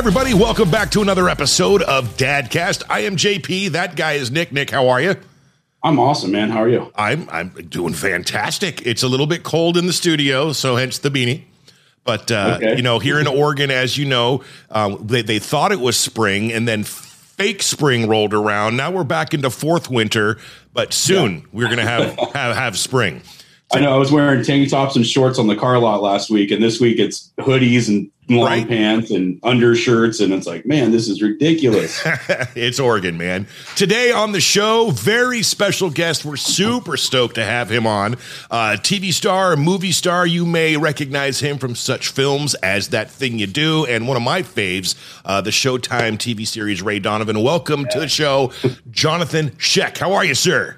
everybody. Welcome back to another episode of Dadcast. I am JP. That guy is Nick. Nick, how are you? I'm awesome, man. How are you? I'm I'm doing fantastic. It's a little bit cold in the studio, so hence the beanie. But uh, Okay. you know, here in Oregon, as you know, um, they they thought it was spring, and then fake spring rolled around. Now we're back into fourth winter, but soon we're gonna have have, have spring. I know I was wearing tank tops and shorts on the car lot last week, and this week it's hoodies and long Right. pants and undershirts, and it's like, man, this is ridiculous. it's Oregon, man. Today on the show, very special guest. We're super stoked to have him on. Uh, TV star, movie star. You may recognize him from such films as That Thing You Do and one of my faves, uh, the Showtime TV series Ray Donovan. Welcome to the show, Jonathan Schaech. How are you, sir?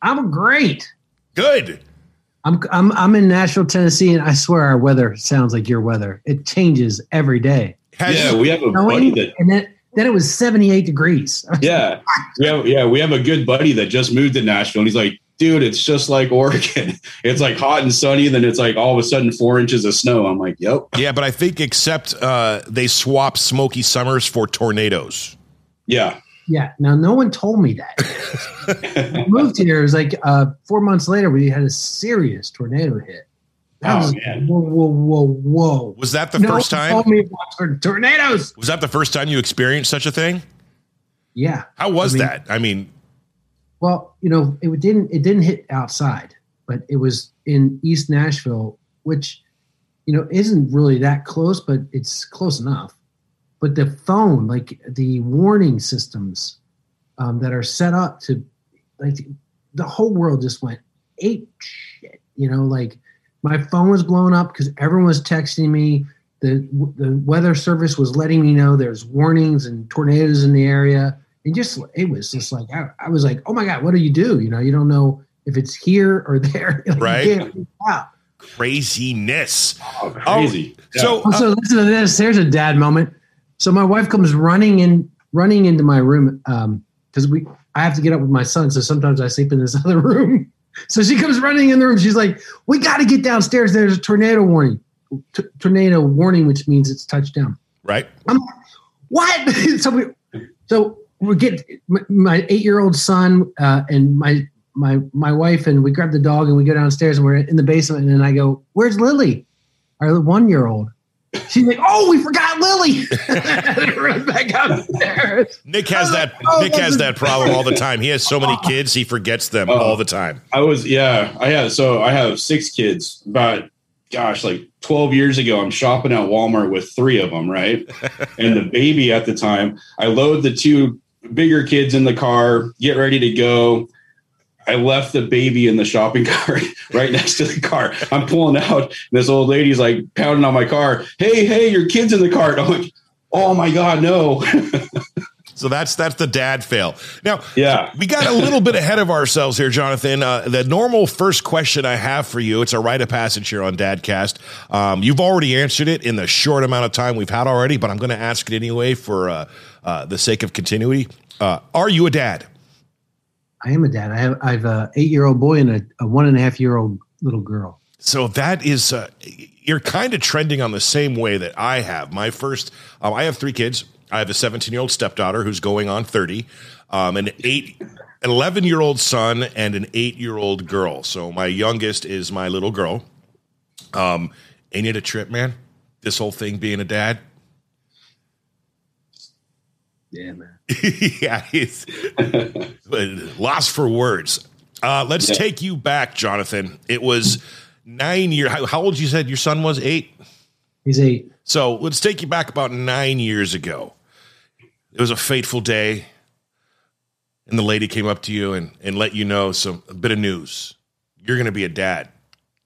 I'm great. Good. I'm I'm I'm in Nashville, Tennessee, and I swear our weather sounds like your weather. It changes every day. Yeah, we have a buddy that. and then then it was 78 degrees. Yeah, we have, yeah, we have a good buddy that just moved to Nashville, and he's like, dude, it's just like Oregon. It's like hot and sunny, and then it's like all of a sudden four inches of snow. I'm like, yep. yeah, but I think except uh, they swap smoky summers for tornadoes. Yeah, Yeah. Now no one told me that. I moved here. It was like uh, four months later. We had a serious tornado hit. I Oh, was- man. Whoa, whoa, whoa, whoa! Was that the no first one time? told me about tor- tornadoes. Was that the first time you experienced such a thing? Yeah. How was I mean- that? I mean, Well, you know, it didn't it didn't hit outside, but it was in East Nashville, which you know isn't really that close, but it's close enough. But the phone, like the warning systems um, that are set up to, like the whole world just went ape shit. You know, like my phone was blown up because everyone was texting me. The the weather service was letting me know there's warnings and tornadoes in the area and just it was just like I, I was like, oh my god, what do you do? You know, you don't know if it's here or there. Like, Right. can't figure it out. craziness. oh, crazy. Yeah. So, Oh, so listen to this. Here's a dad moment. So my wife comes running in, running into my room because we I have to get up with my son. So sometimes I sleep in this other room. So she comes running in the room. She's like, "We got to get downstairs. There's a tornado warning. T- tornado warning, which means it's touchdown." right? I'm like, what? so we, so we get my, my eight-year-old son uh, and my my my wife, and we grab the dog and we go downstairs and we're in the basement. And then I go, "Where's Lily, our one-year-old?" She's like, "Oh, we forgot Lily." and run back upstairs. Nick has that. Oh, Nick has that problem all the time. He has so many kids, he forgets them Oh. all the time. I was yeah, I had so I have six kids. About gosh, like 12 years ago, I'm shopping at Walmart with three of them, right? and the baby at the time, I load the two bigger kids in the car, get ready to go. I left the baby in the shopping cart right next to the car. I'm pulling out. And this old lady's like pounding on my car. Hey, hey, your kid's in the cart. I'm like, oh my God, no. So that's that's the dad fail. Now, yeah. we got a little bit ahead of ourselves here, Jonathan. Uh, the normal first question I have for you, it's a rite of passage here on Dadcast. Um, you've already answered it in the short amount of time we've had already, but I'm going to ask it anyway for uh, uh, the sake of continuity. Uh, are you a dad? I am a dad. I have I have a eight-year-old boy and a, a one and a half-year-old little girl. So that is, uh, you're kind of trending on the same way that I have. My first, um, I have three kids. I have a 17 year old stepdaughter who's going on 30, um, an eight, 11 year old son, and an eight year old girl. So my youngest is my little girl. Um, ain't it a trip, man? This whole thing being a dad. Yeah, man. yeah, it's lost for words. Uh, let's Yeah. take you back, Jonathan. It was nine years. How, how old you said your son was? Eight. He's eight. So let's take you back about nine years ago. It was a fateful day, and the lady came up to you and, and let you know some a bit of news. You're going to be a dad.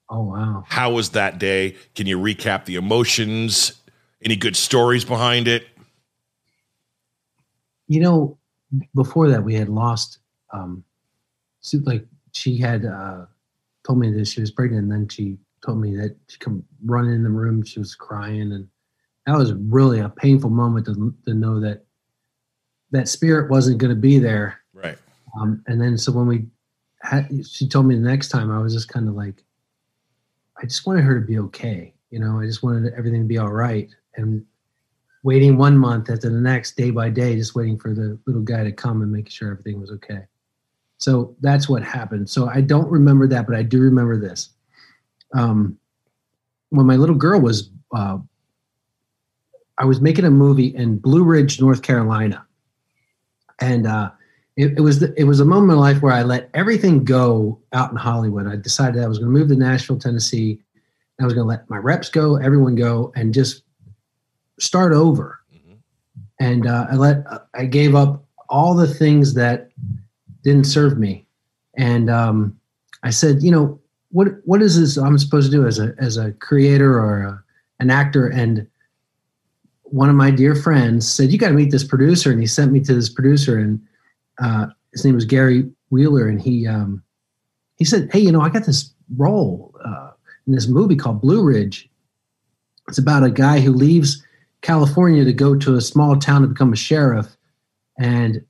Oh wow. How was that day? Can you recap the emotions? Any good stories behind it? You know, before that we had lost. Um, like she had uh, told me that she was pregnant, and then she told me that she come running in the room. She was crying, and that was really a painful moment to to know that that spirit wasn't going to be there. Right. Um, and then so when we had, she told me the next time, I was just kind of like, I just wanted her to be okay. You know, I just wanted everything to be all right. And waiting one month after the next, day by day, just waiting for the little guy to come and make sure everything was okay. So that's what happened. So I don't remember that, but I do remember this. Um, when my little girl was, uh, I was making a movie in Blue Ridge, North Carolina, and uh, it, it, was the, it was a moment in life where I let everything go out in Hollywood. I decided I was going to move to Nashville, Tennessee. I was going to let my reps go, everyone go, and just start over. Mm-hmm. And uh, I let I gave up all the things that didn't serve me, and um, I said, you know, what what is this I'm supposed to do as a as a creator or a, an actor? And one of my dear friends said, you got to meet this producer, and he sent me to this producer, and uh, his name was Gary Wheeler, and he um, he said, hey, you know, I got this role uh, in this movie called Blue Ridge. It's about a guy who leaves California to go to a small town to become a sheriff and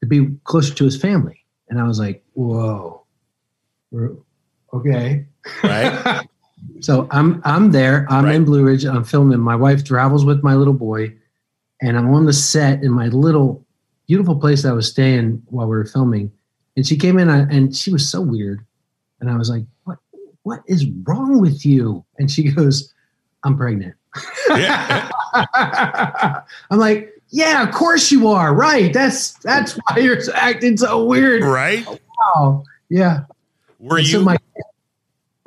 to be closer to his family. And I was like, whoa, okay. Right. so I'm I'm there. I'm right. in Blue Ridge. I'm filming. My wife travels with my little boy, and I'm on the set in my little beautiful place I was staying while we were filming. And she came in uh, and she was so weird. And I was like, "What? What is wrong with you?" And she goes, "I'm pregnant." Yeah. I'm like, "Yeah, of course you are. Right? That's that's why you're acting so weird." Right? Wow. Yeah. Were and you? So my,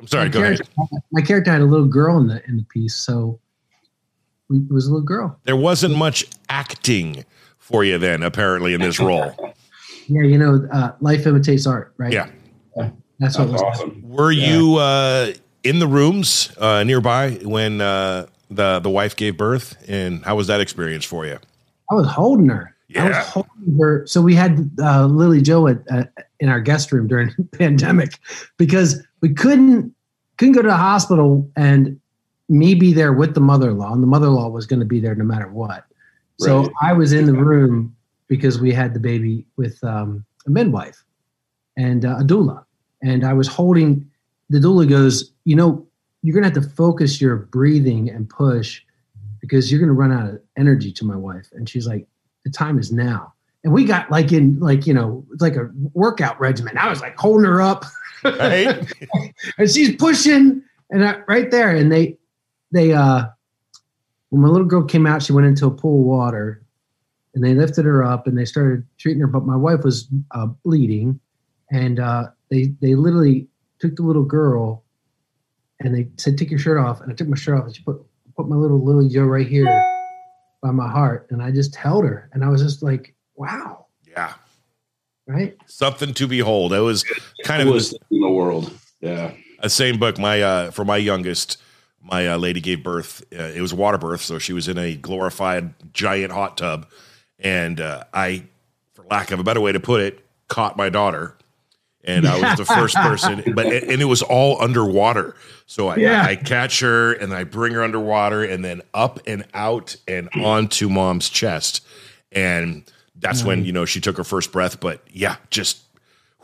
I'm sorry. Go ahead. My character had a little girl in the in the piece, so it was a little girl. There wasn't much acting for you then, apparently, in this role. Yeah, you know, uh, life imitates art, right? Yeah. That's, what was awesome. Were yeah. you uh, in the rooms uh, nearby when uh, the the wife gave birth, and how was that experience for you? I was holding her. Yeah. I was holding her. So we had uh, Lily Joe at, uh, in our guest room during the pandemic because we couldn't couldn't go to the hospital and me be there with the mother-in-law, and the mother-in-law was going to be there no matter what. So right. I was in the room because we had the baby with um, a midwife and uh, a doula. And I was holding, the doula goes, you know, you're going to have to focus your breathing and push because you're going to run out of energy to my wife. And she's like, the time is now. And we got like in, like, you know, it's like a workout regimen. I was like holding her up. Right. and she's pushing and I, right there. And they, they, uh, when my little girl came out, she went into a pool of water, and they lifted her up and they started treating her. But my wife was uh, bleeding, and uh, they they literally took the little girl, and they said, "Take your shirt off." And I took my shirt off, and she put put my little Lily Joe right here by my heart, and I just held her, and I was just like, "Wow." Yeah. Right. Something to behold. It was kind it of was in the world. Yeah. A same book. My uh, for my youngest my uh, lady gave birth. Uh, it was a water birth, so she was in a glorified giant hot tub, and uh, I, for lack of a better way to put it, caught my daughter, and I was the first person. But and it was all underwater, so I, yeah. I, I catch her and I bring her underwater, and then up and out and onto mom's chest, and that's when you know she took her first breath. But yeah, just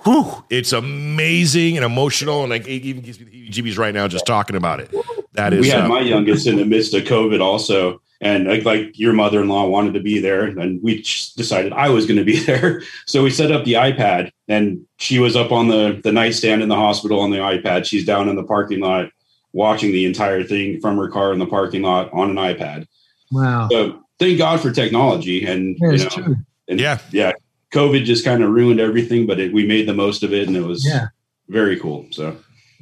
whew, it's amazing and emotional, and like it even gives me the heebie-jeebies right now just talking about it. That is, we had uh, my youngest in the midst of COVID also, and like, like your mother-in-law wanted to be there, and we decided I was going to be there, so we set up the iPad, and she was up on the the nightstand in the hospital on the iPad. She's down in the parking lot watching the entire thing from her car in the parking lot on an iPad. Wow! So thank God for technology, and yeah, you know, true. And yeah, yeah. COVID just kind of ruined everything, but it, we made the most of it, and it was yeah. very cool. So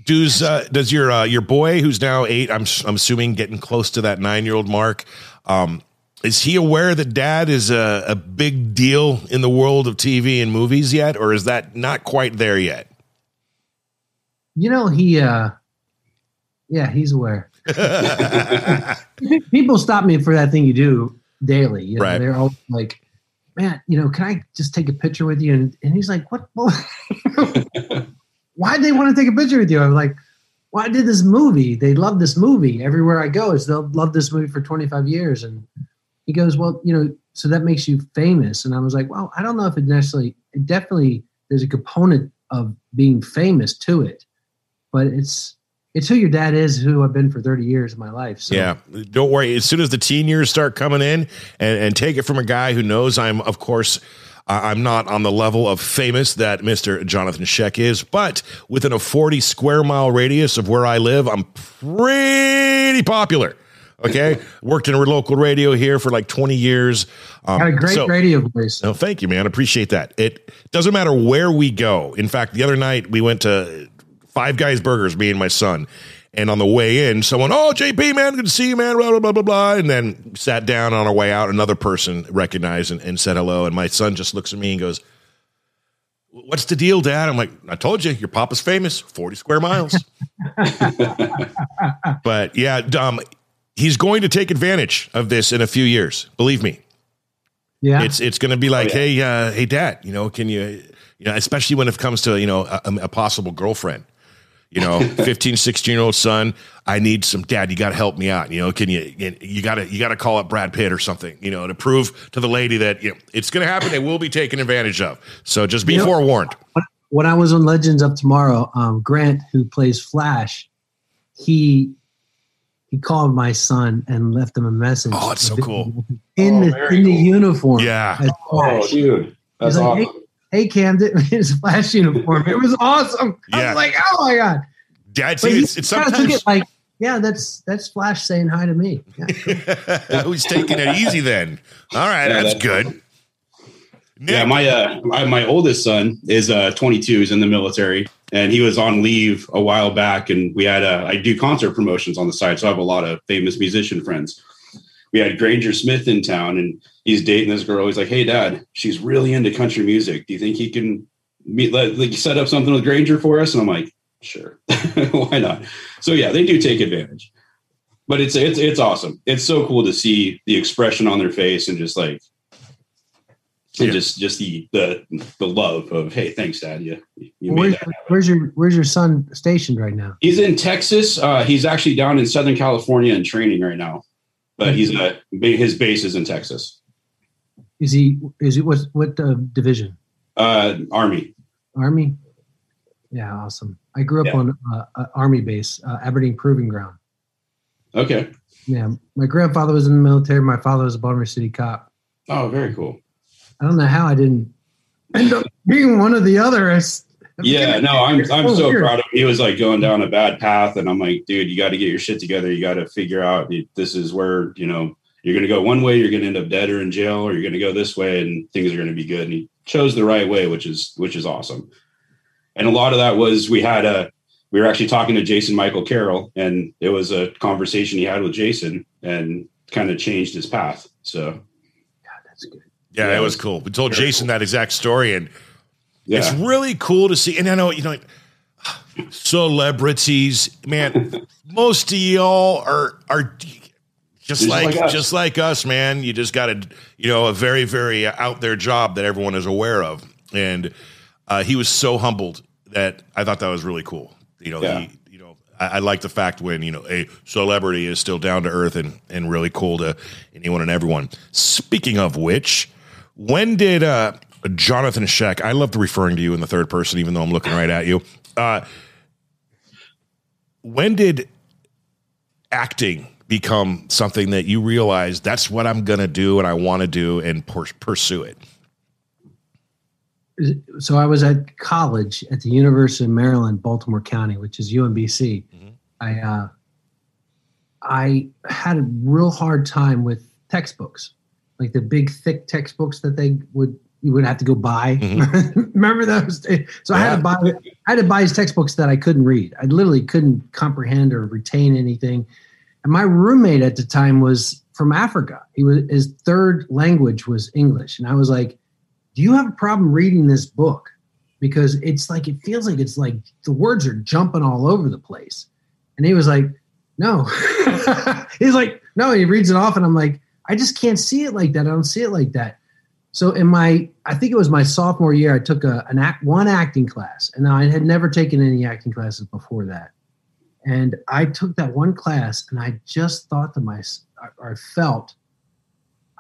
does uh, does your uh, your boy who's now eight? I'm I'm assuming getting close to that nine year old mark. Um, is he aware that dad is a, a big deal in the world of TV and movies yet, or is that not quite there yet? You know, he, uh, yeah, he's aware. People stop me for that thing you do daily. You know, right. They're all like, man, you know, can I just take a picture with you? And, and he's like, what? why did they want to take a picture with you? I'm like, well, did this movie. They love this movie. Everywhere I go is they'll love this movie for 25 years. And he goes, well, you know, so that makes you famous. And I was like, well, I don't know if it necessarily, it definitely, there's a component of being famous to it, but it's, it's who your dad is, who I've been for 30 years of my life. So. Yeah, don't worry. As soon as the teen years start coming in, and, and take it from a guy who knows I'm, of course, I'm not on the level of famous that Mr. Jonathan Schaech is, but within a 40 square mile radius of where I live, I'm pretty popular. Okay, worked in a local radio here for like 20 years. Um, Got a great so, radio voice. No, thank you, man. Appreciate that. It doesn't matter where we go. In fact, the other night we went to Five Guys Burgers, me and my son. And on the way in, someone, oh, JP, man, good to see you, man, blah, blah, blah, blah, blah. And then sat down on our way out. Another person recognized and, and said hello. And my son just looks at me and goes, What's the deal, Dad? I'm like, I told you, your papa's famous, 40 square miles. but yeah, um, he's going to take advantage of this in a few years. Believe me. Yeah. It's it's going to be like, oh, yeah. hey, uh, hey, Dad, you know, can you, you know, especially when it comes to, you know, a, a possible girlfriend you know 15 16 year old son i need some dad you got to help me out you know can you you got to you got to call up brad pitt or something you know to prove to the lady that you know it's going to happen they will be taken advantage of. So just be you know, forewarned. when i was on legends of tomorrow um, grant who plays flash he he called my son and left him a message. Oh it's so cool. in oh, the in the uniform. Yeah. Oh dude that's like, awesome. hey, hey Camden, his flash uniform. It was awesome. Yeah. I was like, oh my god. Dad, see, it's, it's sometimes it like, yeah, that's that's Flash saying hi to me. Yeah. Who's taking it easy then? All right, yeah, that's, that's, good. Nick. Yeah, my uh my, my oldest son is uh 22, He's in the military, and he was on leave a while back, and we had uh, I do concert promotions on the side, so I have a lot of famous musician friends. We had Granger Smith in town, and he's dating this girl. He's like, "Hey, Dad, she's really into country music. Do you think he can meet let, like set up something with Granger for us?" And I'm like, "Sure, why not?" So yeah, they do take advantage, but it's it's it's awesome. It's so cool to see the expression on their face and just like. And yeah. just, just the, the the love of hey, thanks, Dad. You, you where's, where's your Where's your son stationed right now? He's in Texas. Uh, he's actually down in Southern California in training right now, but he's a his base is in Texas. Is he? Is it what? What uh, division? Uh, Army. Army. Yeah, awesome. I grew up yeah. on uh, uh, Army base, uh, Aberdeen Proving Ground. Okay. Yeah, my grandfather was in the military. My father was a Baltimore City cop. Oh, very cool. I don't know how I didn't end up being one or the other. Yeah, no, I'm I'm so weird. proud of him. He was like going down a bad path, and I'm like, dude, you got to get your shit together. You got to figure out this is where you know you're going to go one way, you're going to end up dead or in jail, or you're going to go this way, and things are going to be good. And he chose the right way, which is which is awesome. And a lot of that was we had a we were actually talking to Jason Michael Carroll, and it was a conversation he had with Jason, and kind of changed his path. So, yeah, that's good. Yeah, yeah it was cool. We told Jason cool. that exact story, and yeah. it's really cool to see. And I know you know celebrities, man. most of y'all are are just like, like just like us, man. You just got a you know a very very out there job that everyone is aware of, and uh, he was so humbled that I thought that was really cool. You know, yeah. he, you know, I, I, like the fact when you know a celebrity is still down to earth and and really cool to anyone and everyone. Speaking of which, when did uh, Jonathan Schaech? I love referring to you in the third person, even though I'm looking right at you. Uh, when did acting become something that you realize that's what I'm going to do and I want to do and per- pursue it? So I was at college at the University of Maryland, Baltimore County, which is UMBC. Mm-hmm. I uh, I had a real hard time with textbooks, like the big thick textbooks that they would you would have to go buy. Mm-hmm. Remember those? Days? So yeah. I had to buy I had to buy his textbooks that I couldn't read. I literally couldn't comprehend or retain anything. And my roommate at the time was from Africa. He was his third language was English, and I was like, "Do you have a problem reading this book?" Because it's like it feels like it's like the words are jumping all over the place. And he was like, "No." He's like, "No." He reads it off, and I'm like, "I just can't see it like that. I don't see it like that." So in my, I think it was my sophomore year, I took a, an act, one acting class, and I had never taken any acting classes before that. And I took that one class and I just thought to myself, or I felt,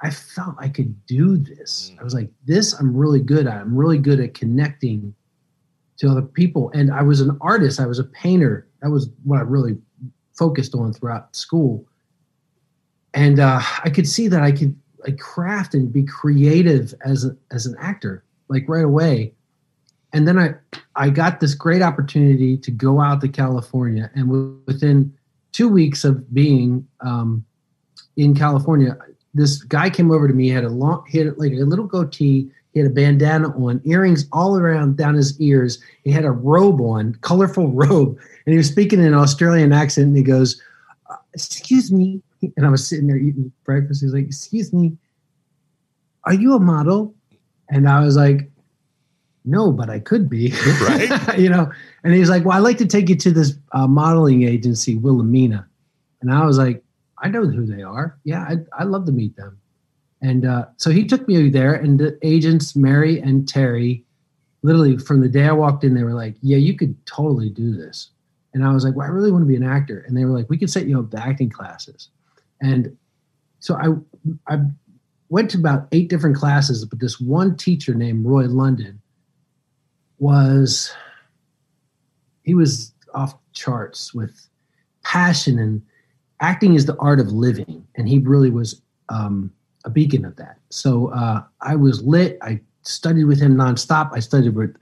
I felt I could do this. Mm. I was like, this I'm really good at. I'm really good at connecting to other people. And I was an artist, I was a painter. that was what I really focused on throughout school. And uh, I could see that I could like craft and be creative as a, as an actor, like right away. And then I I got this great opportunity to go out to California, and within two weeks of being um, in California, this guy came over to me. He had a long, he had like a little goatee. He had a bandana on, earrings all around down his ears. He had a robe on, colorful robe, and he was speaking in an Australian accent. And he goes, uh, "Excuse me," and I was sitting there eating breakfast. He's like, "Excuse me, are you a model?" And I was like, "No, but I could be." Right. you know. And he's like, "Well, I'd like to take you to this uh, modeling agency, Wilhelmina." And I was like, "I know who they are. Yeah, I'd, I'd love to meet them." And uh, so he took me there, and the agents, Mary and Terry, literally from the day I walked in, they were like, "Yeah, you could totally do this." And I was like, "Well, I really want to be an actor." And they were like, "We can set you up the acting classes." And so I, I went to about eight different classes, but this one teacher named Roy London was, he was off charts with passion and acting is the art of living, and he really was. Um, a beacon of that. So uh, I was lit. I studied with him nonstop. I studied with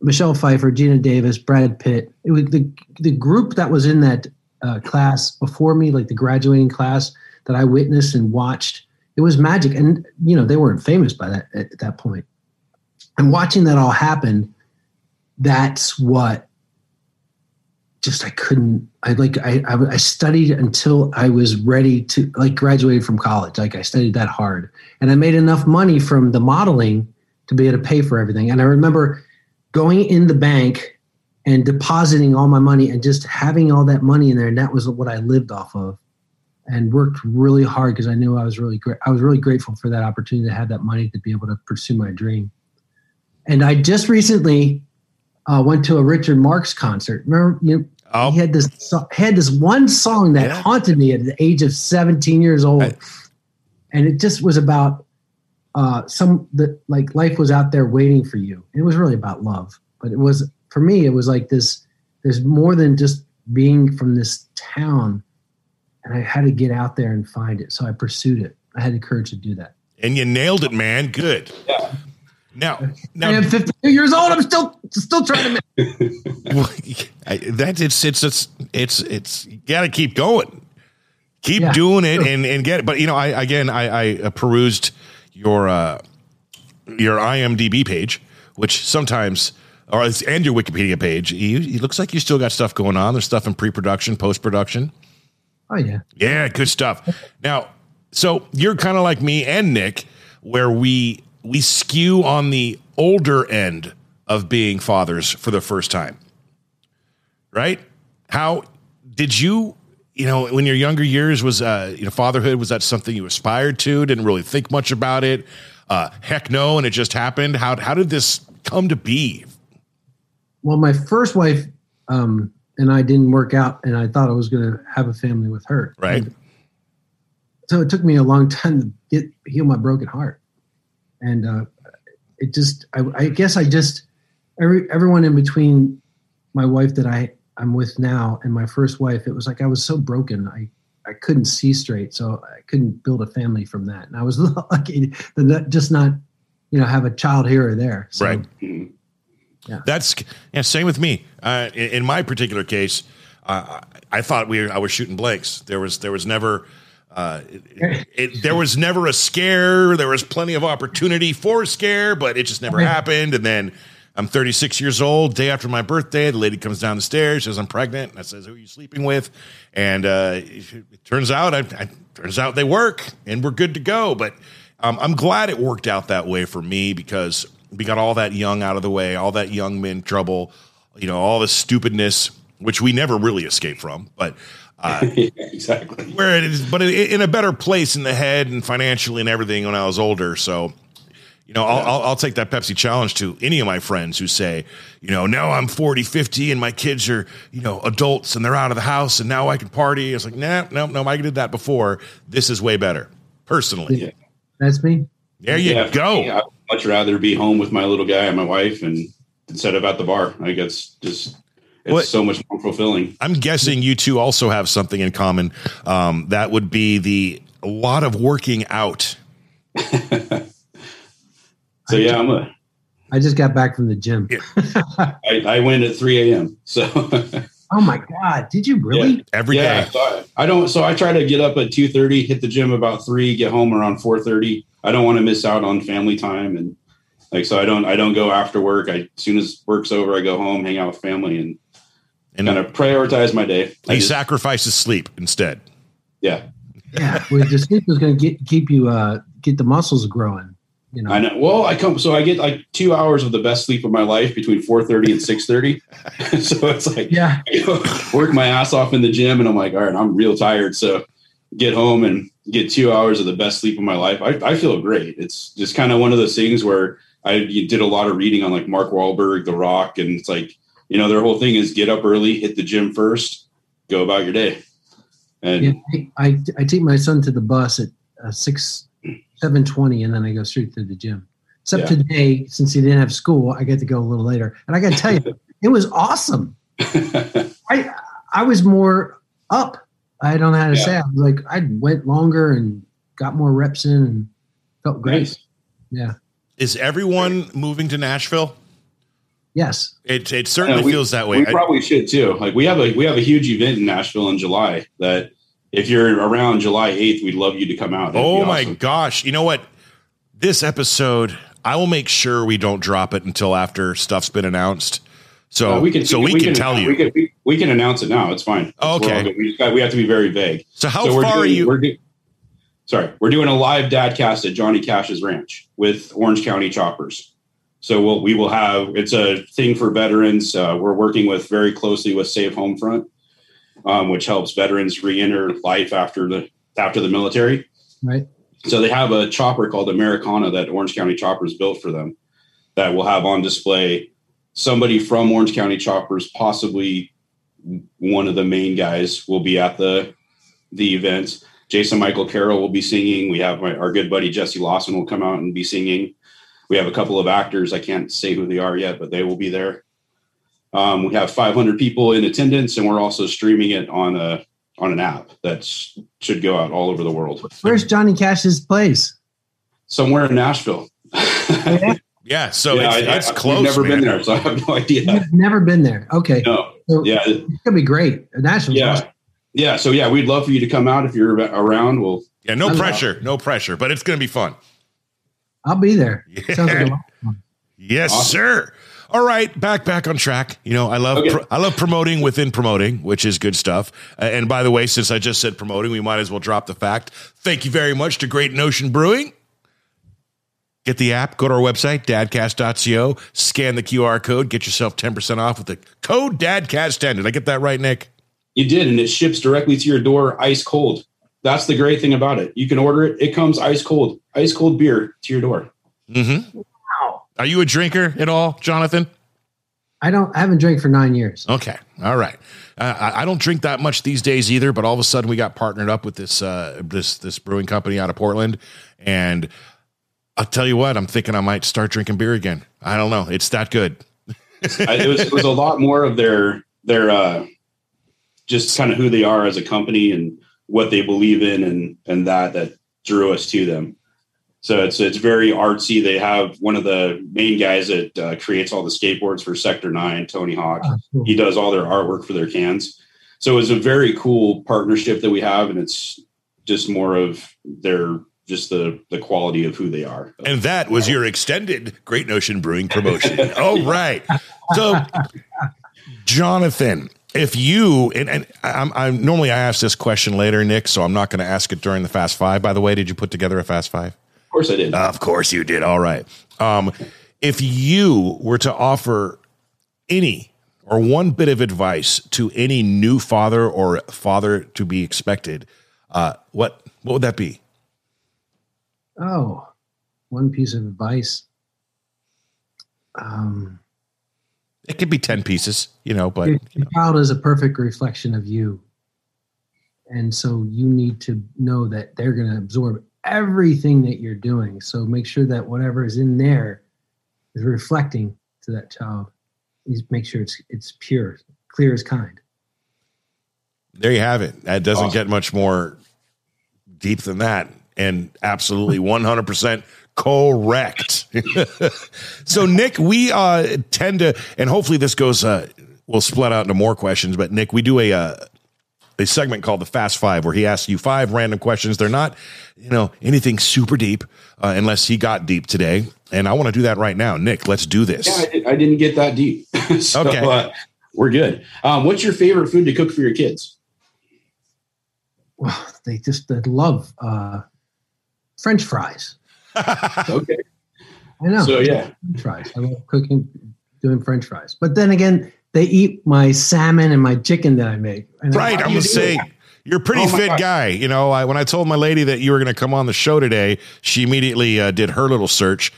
Michelle Pfeiffer, Geena Davis, Brad Pitt. It was the the group that was in that uh, class before me, like the graduating class that I witnessed and watched. It was magic, and you know they weren't famous by that at that point. And watching that all happen, that's what just I couldn't. I like I, I, I studied until I was ready to like graduated from college. Like I studied that hard, and I made enough money from the modeling to be able to pay for everything. And I remember going in the bank and depositing all my money and just having all that money in there, and that was what I lived off of. And worked really hard because I knew I was really great. I was really grateful for that opportunity to have that money to be able to pursue my dream. And I just recently uh, went to a Richard Marx concert. Remember, you know, Oh. he had this had this one song that Yeah. haunted me at the age of 17 years old, and it just was about uh, some that like life was out there waiting for you. It was really about love, but it was for me. It was like this. There's more than just being from this town, and I had to get out there and find it. So I pursued it. I had the courage to do that. And you nailed it, man. Good. Yeah. Now, I am 52 years old. I'm still still trying to. Make, I, that's it's it's it's it's it's you got to keep going, keep Yeah, doing it, sure. and and get it. But you know, I again, I, I uh, perused your uh, your IMDb page, which sometimes. Or it's- and your Wikipedia page. You, it looks like you still got stuff going on. There's stuff in pre-production, post-production. oh yeah. Yeah, good stuff. Now, so you're kind of like me and Nick, where we we skew on the older end of being fathers for the first time. Right? How did you, you know, when your younger years was uh, you know, fatherhood, was that something you aspired to? Didn't really think much about it? Uh, heck no, and it just happened. How how did this come to be? Well, my first wife um, and I didn't work out, and I thought I was going to have a family with her. Right. And so it took me a long time to get heal my broken heart, and uh, it just I, I guess I just every everyone in between my wife that I I'm with now and my first wife, it was like I was so broken. I I couldn't see straight, so I couldn't build a family from that, and I was lucky to just not you know have a child here or there. So, Right. Mhm. That's yeah, same with me. Uh, in, in my particular case, uh, I thought we were, I was shooting blanks. There was there was never uh, it, it, there was never a scare. There was plenty of opportunity for a scare, but it just never happened. And then I'm 36 years old. Day after my birthday, the lady comes down the stairs, says I'm pregnant. And I says, "Who are you sleeping with?" And uh, it, it turns out, I, I turns out they work, and we're good to go. But um, I'm glad it worked out that way for me because we got all that young out of the way, all that young men trouble, you know, all the stupidness, which we never really escape from, but. Uh, yeah, exactly. where it is, but in a better place in the head and financially and everything when I was older. So, you know, I'll, I'll, I'll take that Pepsi challenge to any of my friends who say, you know, now I'm 40, 50 and my kids are, you know, adults and they're out of the house and now I can party. It's like, nah, no, no, I did that before. This is way better personally. Yeah. that's me. There you Yeah, go. me, I'd much rather be home with my little guy and my wife and instead of at the bar. I guess just it's What- so much more fulfilling. I'm guessing you two also have something in common. Um, that would be the a lot of working out. So yeah, I'm a. I just got back from the gym. I, I went at 3 a.m. So Oh my god! Did you really? every day. yeah, so I, I don't. So I try to get up at 2:30, hit the gym about three, get home around 4:30. I don't want to miss out on family time and like so. I don't. I don't go after work. I as soon as work's over, I go home, hang out with family, and And kind of prioritize my day. He just- sacrifices sleep instead. yeah, Yeah. Well, the sleep was going to get keep you uh get the muscles growing. You know. I know. Well, I come so I get like two hours of the best sleep of my life between 4:30 and 6:30. so it's like Yeah. I work my ass off in the gym, and I'm like, all right, I'm real tired. So get home and get two hours of the best sleep of my life. I, I feel great. It's just kind of one of those things where I did a lot of reading on like Mark Wahlberg, The Rock, and it's like you know their whole thing is get up early, hit the gym first, go about your day. And Yeah, I, I take my son to the bus at uh, six seven twenty, and then I go straight to the gym. Except Yeah. today, since he didn't have school, I get to go a little later, and I got to tell you, it was awesome. I I was more up. I don't know how to Yeah. say. It. I was like I went longer and got more reps in, and felt great. Nice. Yeah. Is everyone moving to Nashville? Yes. It it certainly Yeah, we- feels that way. We I- probably should too. Like we have a we have a huge event in Nashville in July that if you're around July 8th, we'd love you to come out. That'd oh be my gosh! You know what? This episode, I will make sure we don't drop it until after stuff's been announced. So Uh, we can so we, can, tell you. We can, we, we can announce it now. It's fine. We're all okay. We, just got, we have to be very vague. so how So we're far are you? We're do, sorry, we're doing a live dadcast at Johnny Cash's ranch with Orange County Choppers. So we'll, we will have it's a thing for veterans. Uh, we're working with very closely with Save Homefront, um, which helps veterans re-enter life after the after the military. Right. So they have a chopper called Americana that Orange County Choppers built for them that will have on display somebody from Orange County Choppers, possibly one of the main guys, will be at the the event. Jason Michael Carroll will be singing. We have my, our good buddy Jesse Lawson will come out and be singing. We have a couple of actors. I can't say who they are yet, but they will be there. Um, we have 500 people in attendance, and we're also streaming it on a on an app that should go out all over the world. Where's Johnny Cash's place? Somewhere in Nashville. Yeah. Yeah, so Yeah, it's, I- it's I- I've close. never man. been there, so I have no idea. You've never been there. Okay. No, So yeah, It's gonna be great. Nashville's yeah, awesome. yeah. So yeah, we'd love for you to come out if you're around. We'll Yeah, no I'm- pressure, no pressure, but it's going to be fun. I'll be there. Yeah. Sounds like a lot of fun. Yes, Awesome. sir. All right, back back on track. You know, I love Okay. pro- I love promoting within promoting, which is good stuff. Uh, and by the way, since I just said promoting, we might as well drop the fact. Thank you very much to Great Notion Brewing. Get the app, go to our website, dadcast.co, scan the QR code, get yourself 10% off with the code DADCAST10. Did I get that right, Nick? you did, and it ships directly to your door, ice cold. That's the great thing about it. You can order it; it comes ice cold, ice cold beer to your door. Mm-hmm. Wow. Are you a drinker at all, Jonathan? I don't I haven't drank for nine years. Okay. All right. Uh, I, I don't drink that much these days either, but all of a sudden we got partnered up with this uh, this this brewing company out of Portland, and I'll tell you what, I'm thinking I might start drinking beer again. I don't know. It's that good. I, it was it was a lot more of their their uh, just kind of who they are as a company and what they believe in and and that that drew us to them. So it's it's very artsy. They have one of the main guys that uh, creates all the skateboards for Sector Nine, Tony Hawk. Oh, cool. He does all their artwork for their cans. So it's a very cool partnership that we have, and it's just more of their just the the quality of who they are. And that was your extended Great Notion Brewing promotion. All right. So, Jonathan, if you and, and I'm, I'm normally I ask this question later, Nick, so I'm not going to ask it during the Fast Five. By the way, did you put together a Fast Five? Of course, I did. Of course you did. All right. Um, if you were to offer any or one bit of advice to any new father or father to be expected, uh, what what would that be? Oh, one piece of advice. Um, It could be ten pieces, you know, but your, your child is a perfect reflection of you, and so you need to know that they're going to absorb everything that you're doing. So make sure that whatever is in there is reflecting to that child. Please make sure it's it's pure, clear as kind. There you have it. That doesn't Awesome. get much more deep than that. And absolutely 100% correct. so, Nick, we uh, tend to, and hopefully this goes, uh, we'll split out into more questions, but Nick, we do a, uh, a segment called the Fast Five where he asks you five random questions. They're not, you know, anything super deep uh, unless he got deep today. And I want to do that right now. Nick, let's do this. Yeah, I, did, I didn't get that deep. so, Okay. uh, we're good. Um, what's your favorite food to cook for your kids? Well, they just they love uh, French fries. Okay. I know. So yeah, French fries. I love cooking, doing French fries. But then again, they eat my salmon and my chicken that I make. And Right. I, I'm you going to say, that? you're a pretty Oh fit God. guy. You know, I, when I told my lady that you were going to come on the show today, she immediately uh, did her little search.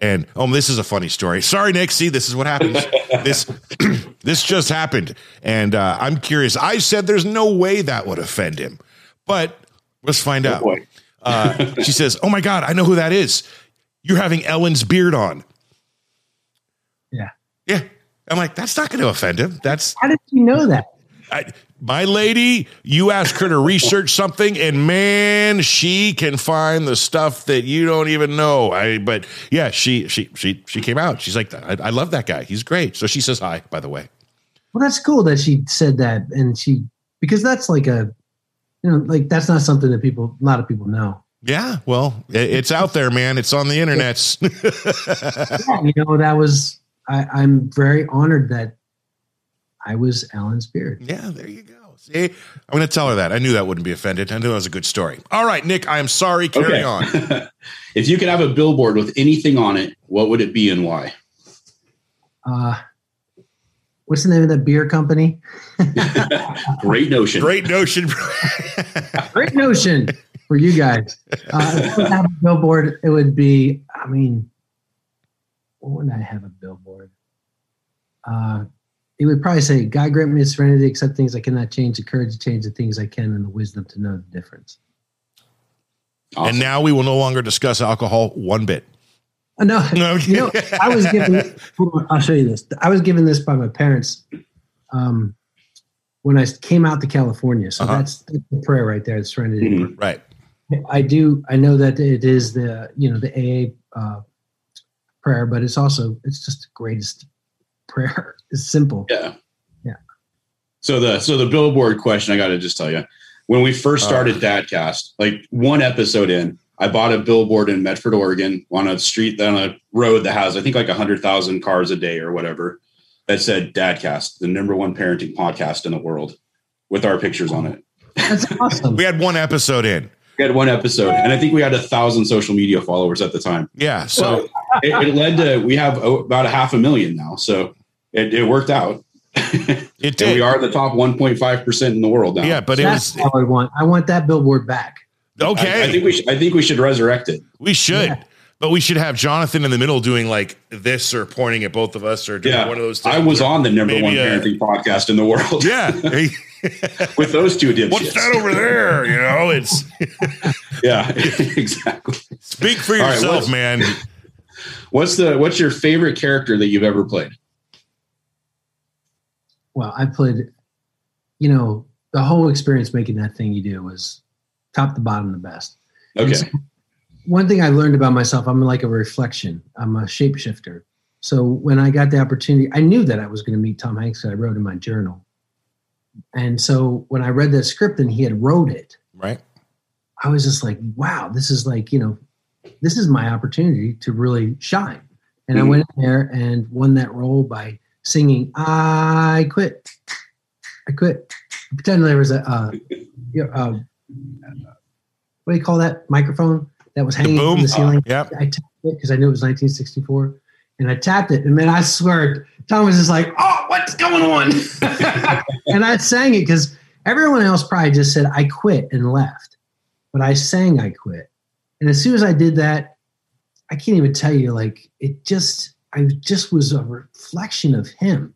And oh, this is a funny story. Sorry, Nick. See, this is what happens. this this just happened, and uh, I'm curious. I said there's no way that would offend him, but let's find Oh, out. boy. Uh, she says, "Oh my God, I know who that is. You're having Ellen's beard on." Yeah. Yeah. I'm like, that's not going to offend him. That's How did you know that? I, my lady, you ask her to research something, and man, she can find the stuff that you don't even know. I, but yeah, she she she she came out. She's like, I, I love that guy. He's great. So she says hi. By the way, Well, that's cool that she said that, and she because that's like a, you know, like that's not something that people, a lot of people know. yeah. Well, it's out there, man. It's on the internet. Yeah, you know, that was I, I'm very honored that I was Alan's beard. yeah, there you go. See, I'm going to tell her that. I knew that wouldn't be offended. I knew that was a good story. All right, Nick. I am sorry. Carry on. if you could have a billboard with anything on it, what would it be and why? Uh, what's the name of that beer company? Great notion. Great notion. Great notion for you guys. Uh, if I would have a billboard, it would be. I mean, what would I have a billboard? Uh, it would probably say, "God grant me the serenity to accept things I cannot change, the courage to change the things I can, and the wisdom to know the difference." Awesome. And now we will no longer discuss alcohol one bit. Uh, no, No, you know, I was given. hold on, I'll show you this. I was given this by my parents um, when I came out to California. So Uh-huh. that's, that's the prayer right there. The serenity. Mhm. right. I do. I know that it is the you know the AA uh, prayer, but it's also it's just the greatest prayer. It's simple. Yeah. Yeah. So the so the billboard question, I got to just tell you, when we first started Dadcast, like one episode in, I bought a billboard in Medford, Oregon, on a street on a road that has I think like hundred thousand cars a day or whatever, that said Dadcast, the number one parenting podcast in the world, with our pictures on it. That's awesome. We had one episode in. We had one episode, and I think we had a thousand social media followers at the time. Yeah. So it, it led to we have about a half a million now, so it, it worked out. it And did. we are the top 1.5 percent in the world now. yeah, but it That's was all I want. I want that billboard back. Okay. I, I think we should, I think we should resurrect it. we should. Yeah. But we should have Jonathan in the middle doing like this or pointing at both of us or doing Yeah, one of those things. I was on the number one uh, parenting podcast in the world. Yeah. With those two dipshits. What's that over there? You know, it's Yeah, exactly. speak for All right, yourself, what's- man. What's the what's your favorite character that you've ever played? Well, I played. You know, the whole experience making that thing you do was top to bottom the best. Okay. So one thing I learned about myself, I'm like a reflection. I'm a shapeshifter. So when I got the opportunity, I knew that I was going to meet Tom Hanks. I wrote in my journal. And so when I read that script and he had wrote it, Right. I was just like, wow, this is like, you know, this is my opportunity to really shine. And I Mhm. went in there and won that role by singing, I quit. I quit. Pretend there was a, uh, you know, uh, what do you call that microphone that was The hanging boom. from the ceiling? Yep. I tapped it because I knew it was 1964. And I tapped it. And man, I swear, Tom was just like, oh, what's going on? and I sang it because everyone else probably just said, I quit and left. But I sang, I quit. And as soon as I did that, I can't even tell you, like, it just, I just was a reflection of him,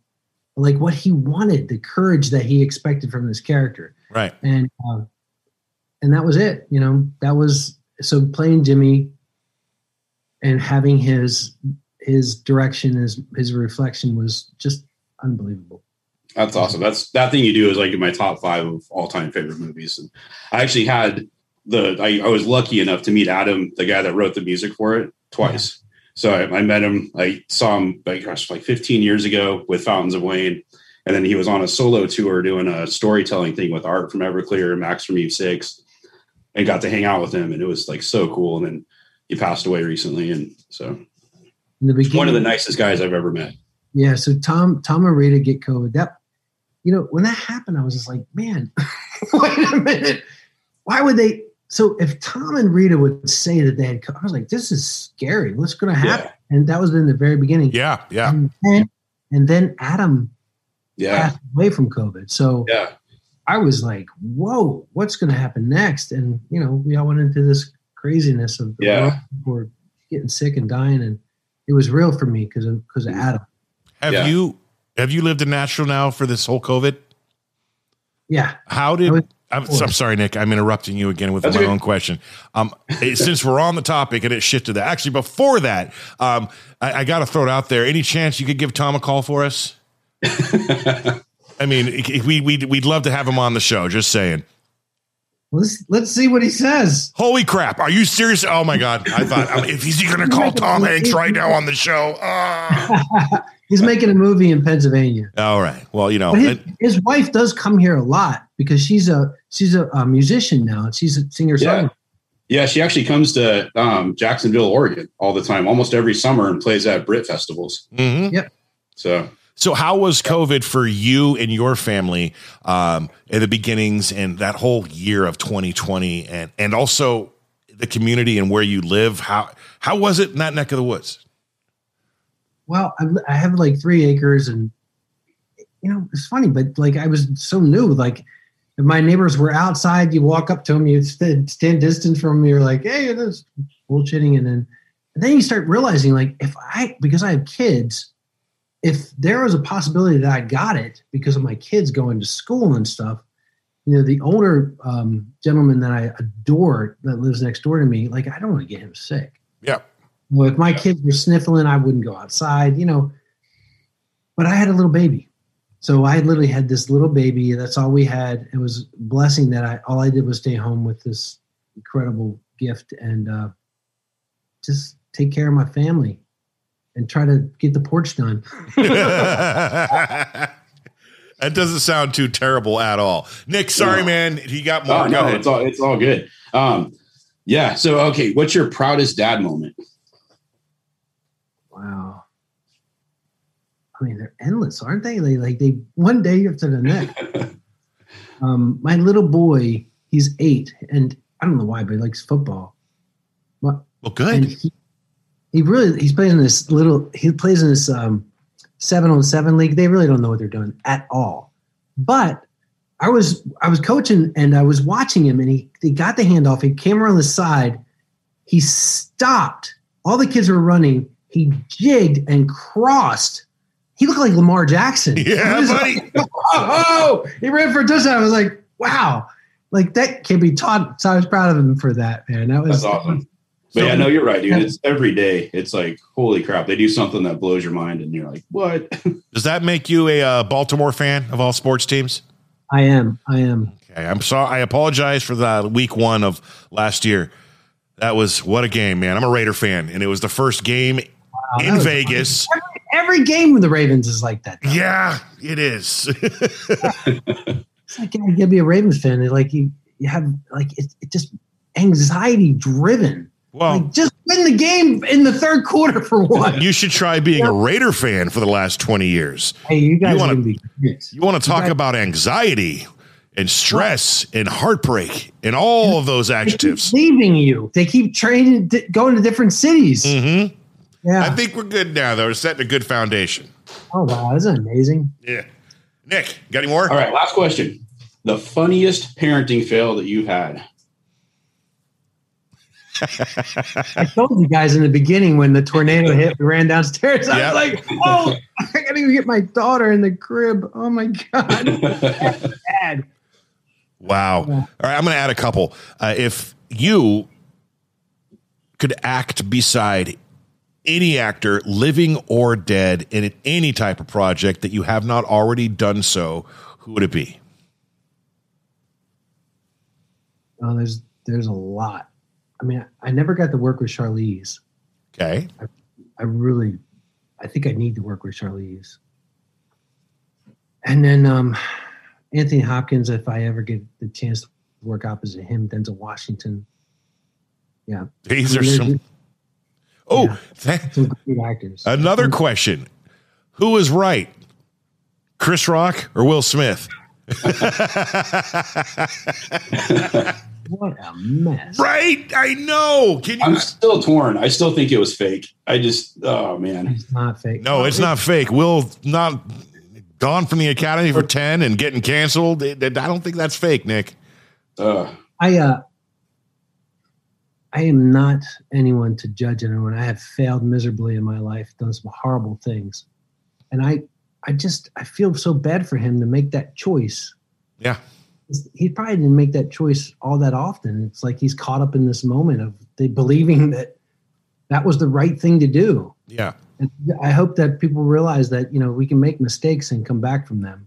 like what he wanted, the courage that he expected from this character Right. and uh, and that was it. You know, that was so playing Jimmy and having his his direction, his his reflection was just unbelievable. That's awesome. That's that thing you do is like in my top five of all time favorite movies. And I actually had the I, I was lucky enough to meet Adam, the guy that wrote the music for it, twice. So I, I met him. I saw him like gosh, like 15 years ago with Fountains of Wayne, and then he was on a solo tour doing a storytelling thing with Art from Everclear and Max from Eve Six, and got to hang out with him, and it was like so cool. And then he passed away recently, and so In the beginning, one of the nicest guys I've ever met. Yeah, so Tom Tom and Rita get COVID. That you know, when that happened, I was just like, man, wait a minute. Why would they so if Tom and Rita would say that they had I was like, this is scary. What's gonna happen? And that was in the very beginning. Yeah, yeah. And then, and then Adam Yeah, passed away from COVID. So yeah, I was like, whoa, what's gonna happen next? And you know, we all went into this craziness of the Yeah. world. People were getting sick and dying and it was real for me because of because of Adam. Have Yeah. you have you lived in Nashville now for this whole COVID? Yeah. How did was- I'm, I'm sorry, Nick. I'm interrupting you again with That's my okay. own question. Um, since we're on the topic and it shifted that, actually, before that, um, I, I got to throw it out there. Any chance you could give Tom a call for us? I mean, we we'd, we'd love to have him on the show. Just saying. Let's let's see what he says. Holy crap! Are you serious? Oh my god! I thought I mean, if he's going to call Tom Hanks right now on the show. ah. He's making a movie in Pennsylvania. All right. Well, you know, his, it- his wife does come here a lot because she's a she's a, a musician now and she's a singer Yeah. songwriter. yeah. She actually comes to um, Jacksonville, Oregon, all the time, almost every summer, and plays at Britt festivals. mhm. So So, how was COVID for you and your family um, in the beginnings and that whole year of 2020, and and also the community and where you live? How how was it in that neck of the woods? Well, I, have like three acres and you know it's funny, but like I was so new. Like if my neighbors were outside, you walk up to them, you stand, stand distance from them, you're like, hey, this bullshitting, and then and then you start realizing like if I because I have kids, if there was a possibility that I got it because of my kids going to school and stuff, you know, the older um, gentleman that I adore that lives next door to me, like I don't want to get him sick. Yeah. Well, if my kids were sniffling, I wouldn't go outside, you know. But I had a little baby. So I literally had this little baby. That's all we had. It was a blessing that I all I did was stay home with this incredible gift and uh, just take care of my family and try to get the porch done. that doesn't sound too terrible at all. Nick, sorry, No. man. He got more. oh, no, ahead. it's all it's all good. Um, yeah. So okay, what's your proudest dad moment? Wow. I mean, they're endless, aren't they? They like they one day after the next. um, my little boy, he's eight, and I don't know why, but he likes football. But Well, and good. he, he really he's playing in this little he plays in this um seven on seven league. They really don't know what they're doing at all. But I was I was coaching and I was watching him and he he got the handoff. He came around the side. He stopped. All the kids were running. He jigged and crossed. He looked like Lamar Jackson. Yeah, He buddy. like, oh, he ran for a touchdown. I was like, wow, like that can be taught. So I was proud of him for that, man. That was That's awesome. But yeah, no, you're right, dude. It's every day. It's like holy crap. They do something that blows your mind, and you're like, what? Does that make you a uh, Baltimore fan of all sports teams? I am. I am. Okay, I'm sorry. I apologize for the week one of last year. That was what a game, man. I'm a Raider fan, and it was the first game that in Vegas. Every game with the Ravens is like that. though. Yeah, it is. It's like you gotta be a Ravens fan. and, Like you, you have like it, it just anxiety driven. Well, Like just win the game in the third quarter for one. you should try being a Raider fan for the last 20 years. hey, you guys wanna- are gonna be great. You want to talk Right. about anxiety and stress and heartbreak and all of those They keep adjectives. leaving you. They keep training, di- going to different cities. hmm Yeah. I think we're good now, though. We're setting a good foundation. oh wow, isn't amazing? Yeah. Nick, got any more? All right, last question. The funniest parenting fail that you've had. I told you guys in the beginning when the tornado hit, we ran downstairs. I Yeah. was like, "Oh, I gotta go get my daughter in the crib." Oh my god, bad. Wow. Yeah. All right, I'm going to add a couple. Uh, if you could act beside any actor, living or dead, in any type of project that you have not already done so, who would it be? Oh, there's there's a lot. I mean, I never got to work with Charlize. Okay. I really, I think I need to work with Charlize. And then um, Anthony Hopkins, if I ever get the chance to work opposite him, Denzel Washington. Yeah. These I are some. Oh, Yeah. thank- some great actors. another question. Who is right? Chris Rock or Will Smith? what a mess. Right? I know. Can you? I'm still torn. I still think it was fake. I just, oh man. It's not fake. No, it's not fake. Will not gone from the academy for 10 and getting canceled. I don't think that's fake, Nick. Uh, I uh I am not anyone to judge anyone. I have failed miserably in my life, done some horrible things. And I I just I feel so bad for him to make that choice. Yeah. He probably didn't make that choice all that often. It's like he's caught up in this moment of they believing that that was the right thing to do. Yeah. And I hope that people realize that, you know, we can make mistakes and come back from them.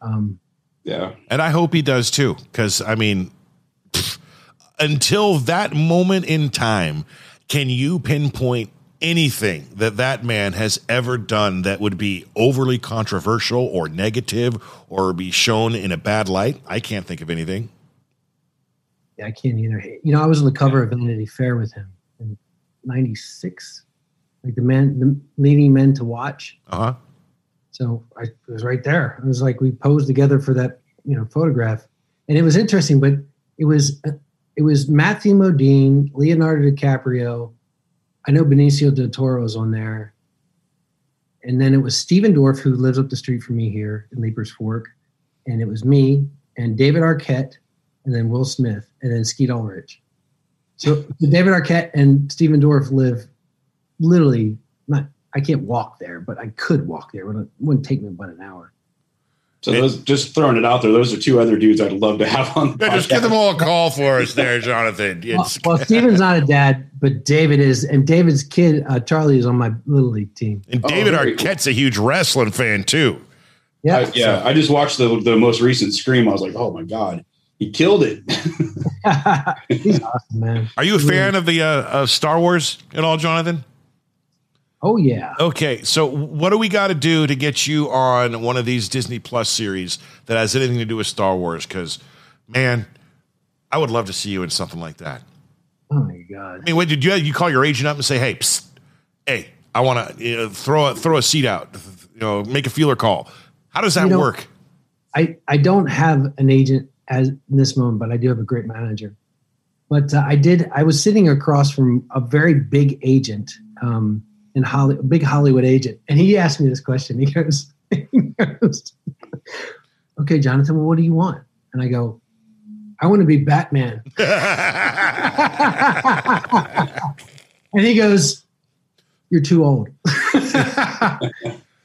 Um, yeah. And I hope he does too. Because, I mean, pff, until that moment in time, can you pinpoint anything that that man has ever done that would be overly controversial or negative or be shown in a bad light? I can't think of anything. Yeah, I can't either. You know, I was on the cover of Vanity Fair with him in '96, like the men, the leading men to watch. Uh huh. So I was right there. It was like we posed together for that, you know, photograph, and it was interesting. But it was it was Matthew Modine, Leonardo DiCaprio. I know Benicio del Toro was on there, and then it was Stephen Dorff who lives up the street from me here in Leiper's Fork, and it was me and David Arquette, and then Will Smith, and then Skeet Ulrich. So, David Arquette and Stephen Dorff live literally not. I can't walk there, but I could walk there. It wouldn't, wouldn't take me but an hour. So those, just throwing it out there, those are two other dudes I'd love to have on. The Yeah, just give them all a call for us there, Jonathan. Well, It's, well, Stephen's not a dad, but David is, and David's kid uh, Charlie is on my little league team. and Oh, David cool. Arquette's a huge wrestling fan too. Yeah, I, yeah, I just watched the the most recent Scream. I was like, oh my god, he killed it. he's awesome, man. Are you a fan of the uh, of Star Wars at all, Jonathan? Oh yeah, Okay, so what do we got to do to get you on one of these Disney Plus series that has anything to do with Star Wars? Because, man, I would love to see you in something like that. oh my god. I mean, what did you you call your agent up and say, "Hey, psst, hey, I want to you know, throw a, throw a seat out, you know, make a feeler call"? How does that You know- work? I I don't have an agent as in this moment, but I do have a great manager. But uh, I did. I was sitting across from a very big agent um, in Holly, a big Hollywood agent, and he asked me this question. He goes, he goes, "Okay, Jonathan, well, what do you want?" And I go, "I want to be Batman." and he goes, "You're too old,"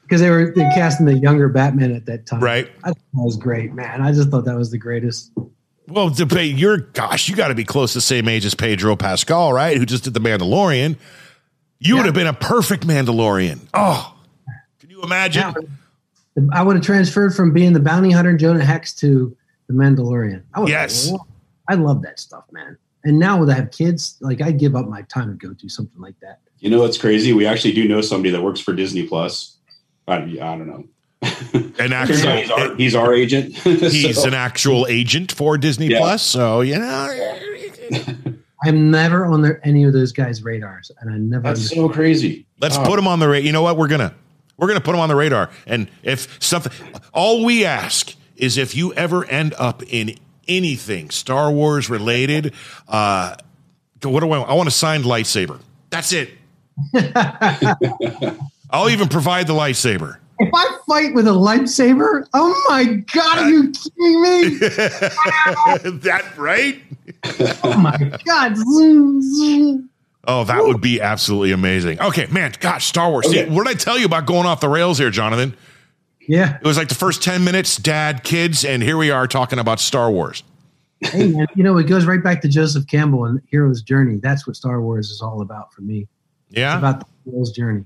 because they were they casting the younger Batman at that time. right. I thought that was great, man. I just thought that was the greatest. Well, to pay, you're gosh, you got to be close to the same age as Pedro Pascal, right? Who just did the Mandalorian. You would have been a perfect Mandalorian. Oh, can you imagine? I would have transferred from being the bounty hunter Jonah Hex to the Mandalorian. I would Yes. I love that stuff, man. And now that I have kids, like I give up my time to go do something like that. you know what's crazy? We actually do know somebody that works for Disney Plus. I, I don't know. An Turns out actual, he's our, he's our agent. he's So- an actual agent for Disney Yeah. Plus. So you know, I'm never on their, any of those guys' radars, and I never. That's so crazy. let's Oh, put him on the radar. You know what? We're gonna we're gonna put him on the radar. And if something, all we ask is if you ever end up in anything Star Wars related, uh, what do I? want? I want a signed lightsaber. That's it. I'll even provide the lightsaber. If I fight with a lightsaber, oh my god, are you kidding me? that right? Oh my god! Zoom, zoom. Oh, that would be absolutely amazing. Okay, man, gosh, Star Wars. See, what did I tell you about going off the rails here, Jonathan? Yeah, It was like the first 10 minutes, dad, kids, and here we are talking about Star Wars. hey man, you know it goes right back to Joseph Campbell and Hero's Journey. That's what Star Wars is all about for me. Yeah? about the hero's journey.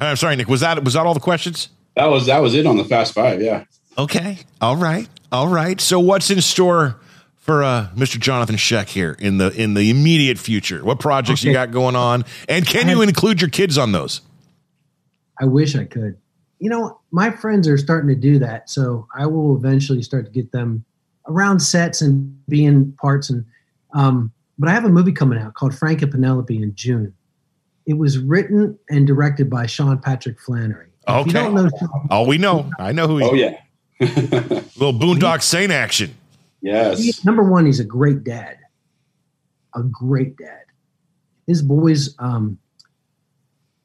I'm sorry, Nick. Was that was that all the questions? That was that was it on the Fast Five. Yeah. Okay. All right. All right. So what's in store for uh, Mr. Jonathan Schaech here in the in the immediate future? What projects you got going on, and can I you have- include your kids on those? I wish I could. You know, my friends are starting to do that, so I will eventually start to get them around sets and be in parts. And um, but I have a movie coming out called Frank and Penelope in June. It was written and directed by Sean Patrick Flanery. If Okay. you don't know Sean, Oh, we know. I know who. He, Oh yeah. Little Boondock Saint action. yes. he- number one, he's a great dad, a great dad. His boys, um,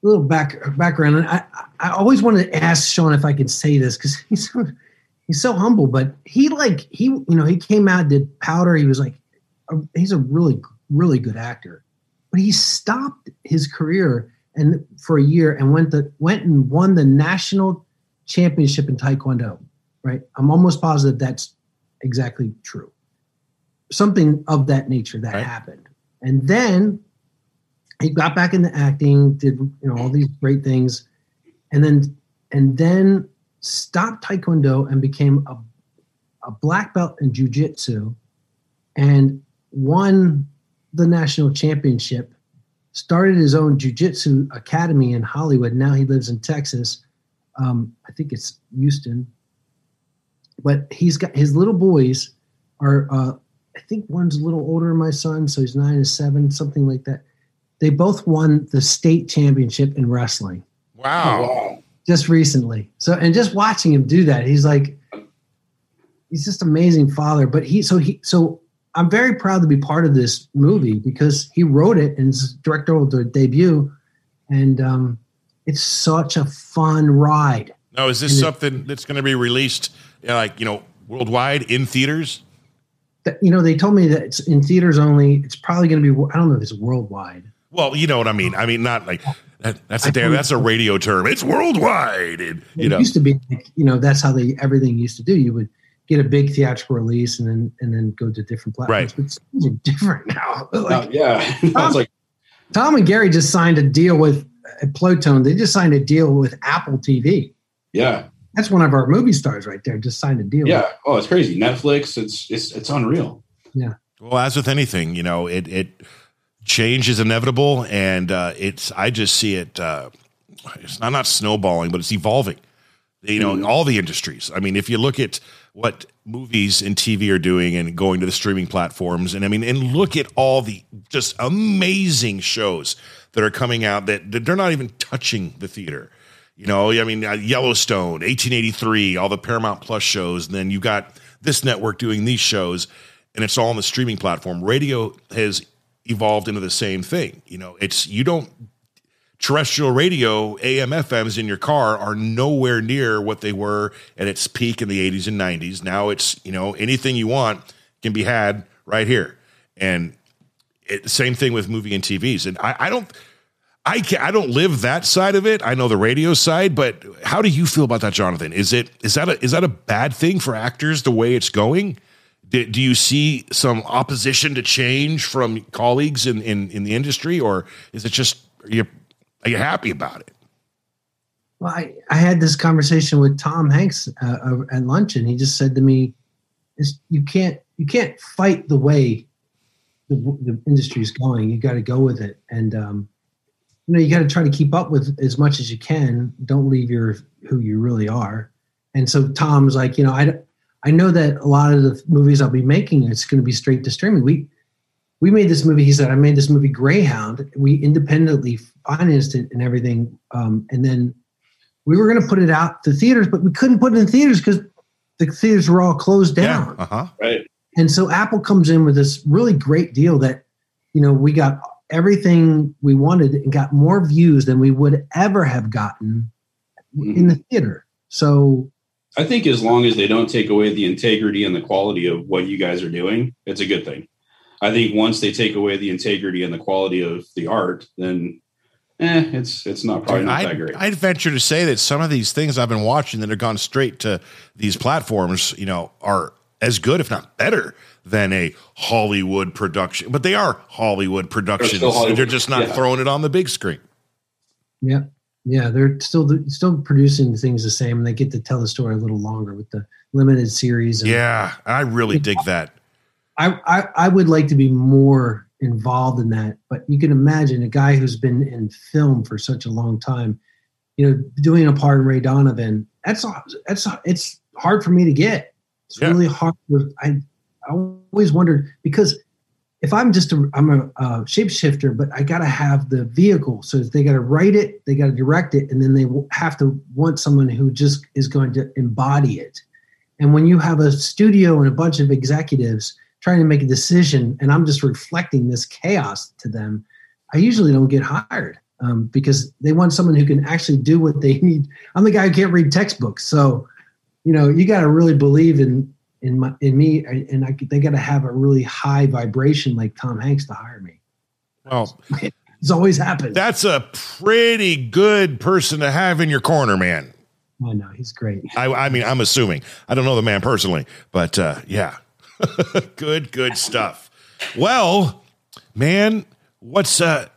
little back background. and I, I always wanted to ask Sean if I could say this because he's so, he's so humble, but he like he you know he came out did Powder. He was like a, he's a really really good actor, but he stopped his career and for a year and went the went and won the national championship in Taekwondo. Right, I'm almost positive that's exactly true. Something of that nature that Right. happened, and then he got back into acting, did you know all these great things, and then and then stopped taekwondo and became a, a black belt in jujitsu, and won the national championship. Started his own jujitsu academy in Hollywood. Now he lives in Texas. Um, I think it's Houston. But he's got his little boys are. Uh, I think one's a little older than my son, so he's nine and seven, something like that they both won the state championship in wrestling Wow. wow. just recently. So and just watching him do that, he's like he's just amazing father. But he so he so I'm very proud to be part of this movie because he wrote it and it's directorial debut, and um, it's such a fun ride. Now, is this And it- something that's going to be released, uh, like you know, worldwide in theaters? That- You know, they told me that it's in theaters only. It's probably going to be. I don't know if it's worldwide. Well, you know what I mean. I mean, not like that, that's a damn, that's a radio term. It's worldwide, and you it know. used to be like, you know that's how they everything used to do you would get a big theatrical release and then and then go to different platforms Right. but things are different now like Uh, yeah. I was like, tom and gary just signed a deal with uh, Playtone they just signed a deal with apple tv yeah, that's one of our movie stars right there just signed a deal yeah. Oh, it's crazy. Netflix. It's it's it's unreal. Yeah. Well, as with anything, you know, it it change is inevitable, and uh, it's I just see it. Uh, it's not not snowballing, but it's evolving. You know, Mhm. all the industries. I mean, if you look at what movies and TV are doing and going to the streaming platforms, and I mean, and look at all the just amazing shows that are coming out that, they're not even touching the theater. You know, I mean, uh, Yellowstone, 1883, all the Paramount Plus shows, and then you got this network doing these shows, and it's all on the streaming platform. Radio has evolved into the same thing. You know, it's you don't terrestrial radio AM FMs in your car are nowhere near what they were at its peak in the 80s and 90s. Now it's, you know, anything you want can be had right here. And it, same thing with movie and TVs. And I, I don't I can I don't live that side of it. I know the radio side, but how do you feel about that, Jonathan? Is it is that a is that a bad thing for actors the way it's going? Do, do you see some opposition to change from colleagues in, in, in the industry, or is it just you are you happy about it? well i, I had this conversation with tom hanks uh, uh, at lunch and he just said to me you can't you can't fight the way the, the industry is going. You got to go with it. And um, you know you got to try to keep up with as much as you can. Don't leave your who you really are. And so tom's like you know i i know that a lot of the movies i'll be making it's going to be straight to streaming. We we made this movie he said i made this movie greyhound. We independently financed it and everything um, and then we were going to put it out to theaters but we couldn't put it in theaters because the theaters were all closed down Yeah. Uh huh. Right. and so Apple comes in with this really great deal that, you know, we got everything we wanted and got more views than we would ever have gotten in the theater. So I think as long as they don't take away the integrity and the quality of what you guys are doing, it's a good thing. I think once they take away the integrity and the quality of the art, then eh, it's it's not probably not I'd, great. I'd venture to say that some of these things I've been watching that have gone straight to these platforms, you know, are as good, if not better, than a Hollywood production. But they are Hollywood productions. They're, Hollywood. They're just not yeah. throwing it on the big screen. Yeah, yeah, they're still still producing things the same, and they get to tell the story a little longer with the limited series. And, yeah, I really dig that. I, I I would like to be more involved in that, but you can imagine a guy who's been in film for such a long time, you know, doing a part in Ray Donovan. That's that's it's hard for me to get. It's yeah. really hard. I I always wondered because if I'm just a I'm a uh, shapeshifter, but I got to have the vehicle, so they got to write it, they got to direct it, and then they have to want someone who just is going to embody it. And when you have a studio and a bunch of executives trying to make a decision, and I'm just reflecting this chaos to them, I usually don't get hired um, because they want someone who can actually do what they need. I'm the guy who can't read textbooks, so you know you got to really believe in in my in me, and I, they got to have a really high vibration like Tom Hanks to hire me. Well, it's always happened. That's a pretty good person to have in your corner, man. I know he's great. I, I mean, I'm assuming I don't know the man personally, but uh, yeah, good, good stuff. Well, man, what's uh,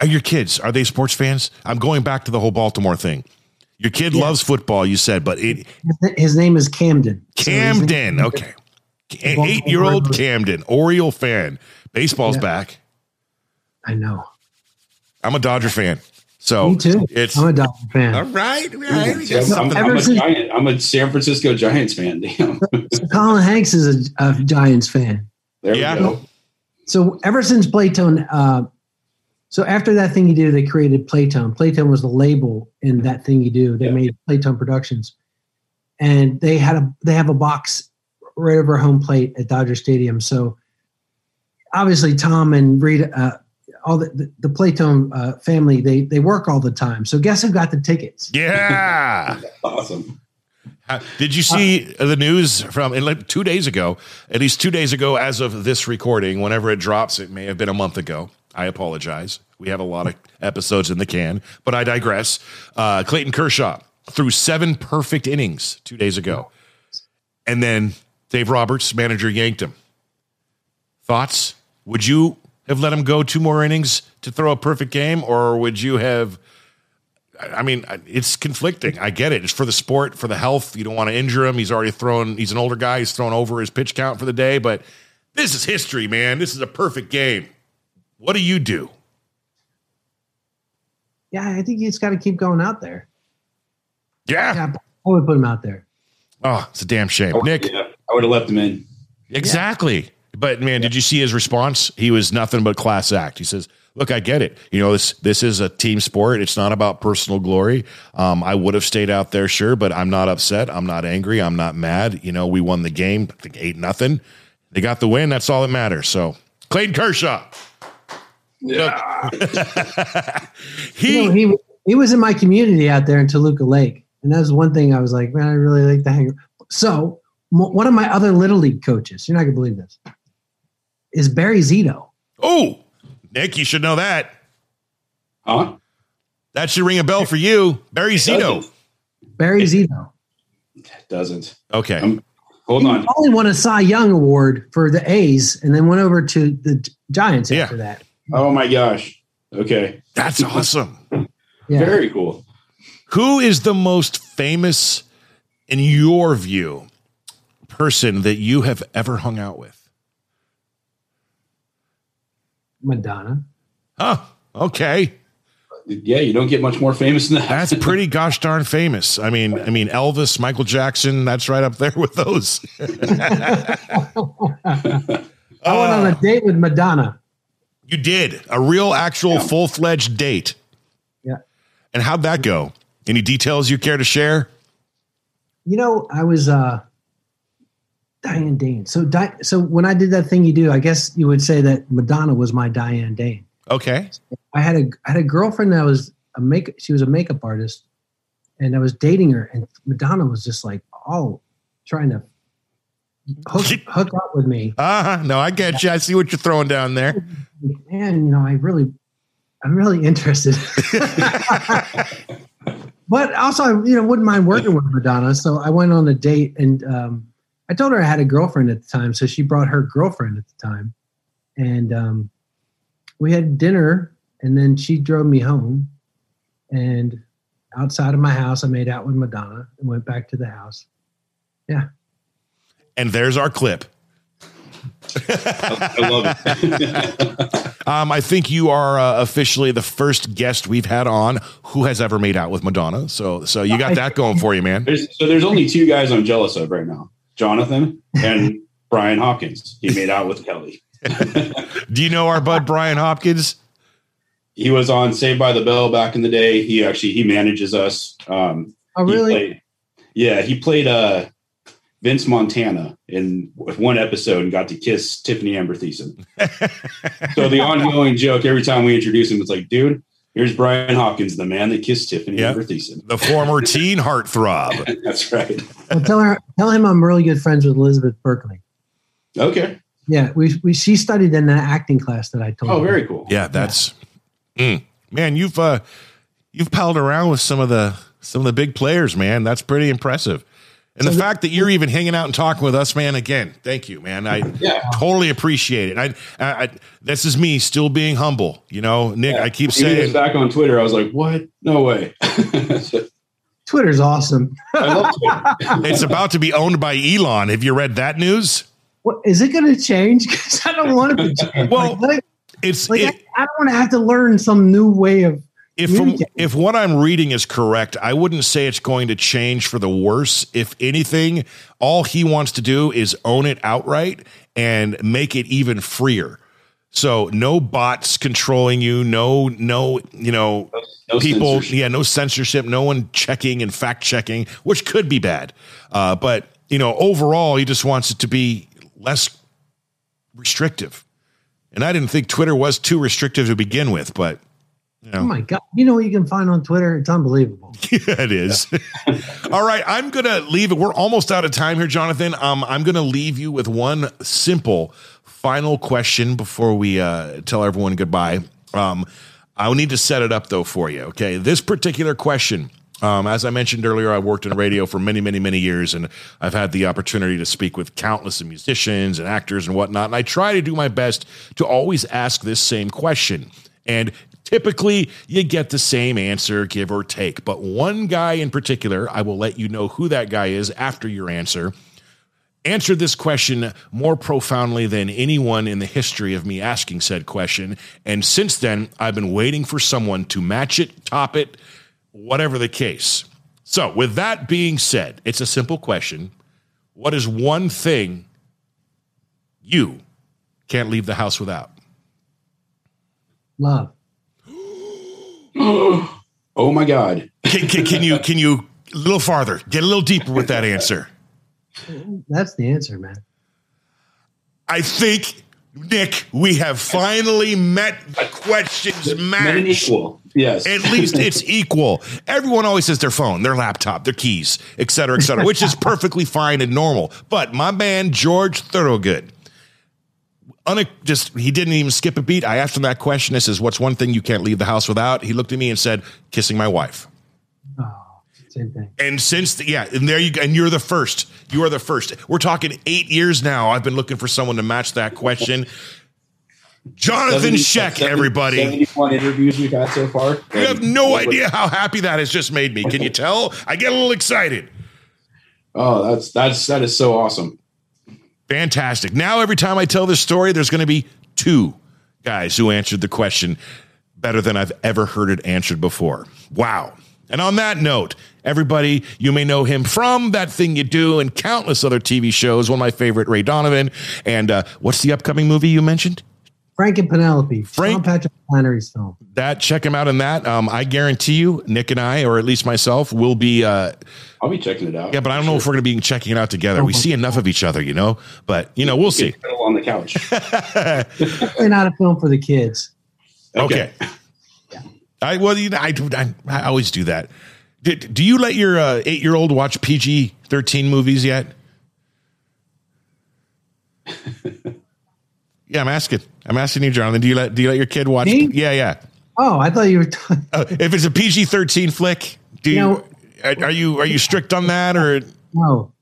are your kids? Are they sports fans? I'm going back to the whole Baltimore thing. Your kid yeah. loves football, you said, but it, his name is Camden. Camden, so okay. Eight year old Camden, Oriole fan. Baseball's yeah. back. I know. I'm a Dodger fan. So me too. It's I'm a Dodger fan. All right, right. Yeah, I'm, I'm, a Giant, I'm a San Francisco Giants fan. Damn. Colin Hanks is a, a, Giants fan. There yeah. we go. So ever since Playtone uh, so after that thing you do, they created Playtone. Playtone was the label in that thing you do. They yeah. made Playtone Productions, and they had a they have a box right over home plate at Dodger Stadium. So obviously, Tom and Rita, uh, all the the, the Playtone uh, family, they they work all the time. So guess who got the tickets? Yeah, awesome. Did you see uh, the news from like two days ago? At least two days ago, as of this recording, whenever it drops, it may have been a month ago. I apologize. We have a lot of episodes in the can, but I digress. Uh, Clayton Kershaw threw seven perfect innings two days ago. And then Dave Roberts, manager, yanked him. Thoughts? Would you have let him go two more innings to throw a perfect game, or would you have? I mean, it's conflicting. I get it. It's for the sport, for the health. You don't want to injure him. He's already thrown. He's an older guy. He's thrown over his pitch count for the day. But this is history, man. This is a perfect game. What do you do? Yeah, I think you just got to keep going out there. Yeah. yeah I would put him out there. Oh, it's a damn shame. Oh, Nick. Yeah, I would have left him in. Exactly. Yeah. But man, did you see his response? He was nothing but class act. He says, "Look, I get it. You know, this this is a team sport. It's not about personal glory. Um, I would have stayed out there, sure, but I'm not upset. I'm not angry. I'm not mad. You know, we won the game, I think eight nothing. They got the win. That's all that matters. So, Clayton Kershaw, yeah. he, you know, he he was in my community out there in Toluca Lake, and that was one thing I was like, man, I really like the hang. So one of my other little league coaches, you're not gonna believe this, is Barry Zito. Oh, Nick, you should know that. Huh? That should ring a bell for you, Barry Zito. Barry Zito. Doesn't. Okay. I'm, hold he on. Only won a Cy Young award for the A's, and then went over to the Giants yeah. after that. Oh my gosh. Okay. That's awesome. yeah. Very cool. Who is the most famous, in your view, person that you have ever hung out with? Madonna. Oh, okay. Yeah, you don't get much more famous than that. That's pretty gosh darn famous. I mean, I mean Elvis, Michael Jackson, that's right up there with those. I went on a date with Madonna. You did a real, actual, yeah. full fledged date. Yeah. And how'd that go? Any details you care to share? You know, I was uh Diane Dane. So, Di- so when I did that thing you do, I guess you would say that Madonna was my Diane Dane. Okay. I had a I had a girlfriend that was a make. She was a makeup artist, and I was dating her, and Madonna was just like all trying to hook, hook up with me. Uh huh. No, I get you. I see what you're throwing down there. Man, you know, I really, I'm really interested. but also, I you know, wouldn't mind working with Madonna. So I went on a date, and um, I told her I had a girlfriend at the time, so she brought her girlfriend at the time, and um, we had dinner, and then she drove me home, and outside of my house, I made out with Madonna and went back to the house. Yeah. And there's our clip. I love it. um, I think you are uh, officially the first guest we've had on who has ever made out with Madonna. So, so you got that going for you, man. There's, so there's only two guys I'm jealous of right now: Jonathan and Brian Hopkins. He made out with Kelly. Do you know our bud Brian Hopkins? He was on Saved by the Bell back in the day. He actually he manages us. Um, Oh, he really? played- yeah, he played uh, Vince Montana in one episode and got to kiss Tiffani Amber Thiessen. so the ongoing joke every time we introduce him, it's like, dude, here's Brian Hopkins, the man that kissed Tiffani Yeah. Amber Thiessen. The former teen heartthrob. That's right. Well, tell her, tell him I'm really good friends with Elizabeth Berkley. Okay. Yeah, we, we she studied in that acting class that I told. Oh, you. very cool. Yeah, that's Mm. man. You've uh, you've palled around with some of the some of the big players, man. That's pretty impressive. And the fact that you're even hanging out and talking with us, man. Again, thank you, man. I Yeah. totally appreciate it. I, I, I this is me still being humble. You know, Nick. I keep When he saying back on Twitter, I was like, what? No way. Twitter's awesome. I love Twitter. it's about to be owned by Elon. Have you read that news? What is it going to change? Because I don't want it to change. Well, like, It's like, it, I, I don't want to have to learn some new way of. If from, if what I'm reading is correct, I wouldn't say it's going to change for the worse. If anything, all he wants to do is own it outright and make it even freer. So no bots controlling you, no no you know No people censorship. yeah no censorship, no one checking and fact checking, which could be bad. Uh, but you know overall, he just wants it to be less restrictive. And I didn't think Twitter was too restrictive to begin with, but know. Oh my god! You know what you can find on Twitter? It's unbelievable. Yeah, it is. All right, I'm gonna leave it. We're almost out of time here, Jonathan. Um, I'm gonna leave you with one simple final question before we uh, tell everyone goodbye. Um, I'll need to set it up though for you. Okay, this particular question. Um, as I mentioned earlier, I worked in radio for many, many, many years, and I've had the opportunity to speak with countless musicians and actors and whatnot. And I try to do my best to always ask this same question. And typically, you get the same answer, give or take. But one guy in particular, I will let you know who that guy is after your answer answered this question more profoundly than anyone in the history of me asking said question. And since then, I've been waiting for someone to match it, top it, whatever the case. So, with that being said, it's a simple question. What is one thing you can't leave the house without? Love. Oh my God. Can, can, can you can you a little farther, get a little deeper with that answer? That's the answer, man. I think, Nick, we have finally met the questions Men match. equal. Yes. At least it's equal. Everyone always says their phone, their laptop, their keys, et cetera, et cetera, which is perfectly fine and normal. But my man, George Thorogood, une- just he didn't even skip a beat. I asked him that question. I says, What's one thing you can't leave the house without? He looked at me and said, Kissing my wife. Oh, same thing. And since the, yeah, and there you go, and you're the first. You are the first. We're talking eight years now. I've been looking for someone to match that question. Jonathan 70 Schaech, 70 everybody. 71 interviews we've had so far. You have no idea how happy that has just made me. Can you tell? I get a little excited. Oh, that's that's that is so awesome. Fantastic. Now, every time I tell this story, there's going to be two guys who answered the question better than I've ever heard it answered before. Wow. And on that note, everybody, you may know him from That Thing You Do and countless other TV shows. One of my favorite, Ray Donovan. And uh, what's the upcoming movie you mentioned? Frank and Penelope. Frank- Sean Patrick Flanery's film. That check him out in that. Um, I guarantee you, Nick and I, or at least myself, will be uh, I'll be checking it out. Yeah, but I don't know if we're going to be checking it out together. We see enough of each other, you know. But you know, we'll see. On the couch. Definitely not a film for the kids. Okay. I well, you know, I, do- I I always do that. Do, do you let your uh, eight year old watch PG thirteen movies yet? yeah, I'm asking. I'm asking you, Jonathan. Do you let Do you let your kid watch? Me? Yeah, yeah. Oh, I thought you were. T- Uh, if it's a PG thirteen flick, do you? You know- are, are you are you strict on that or? no.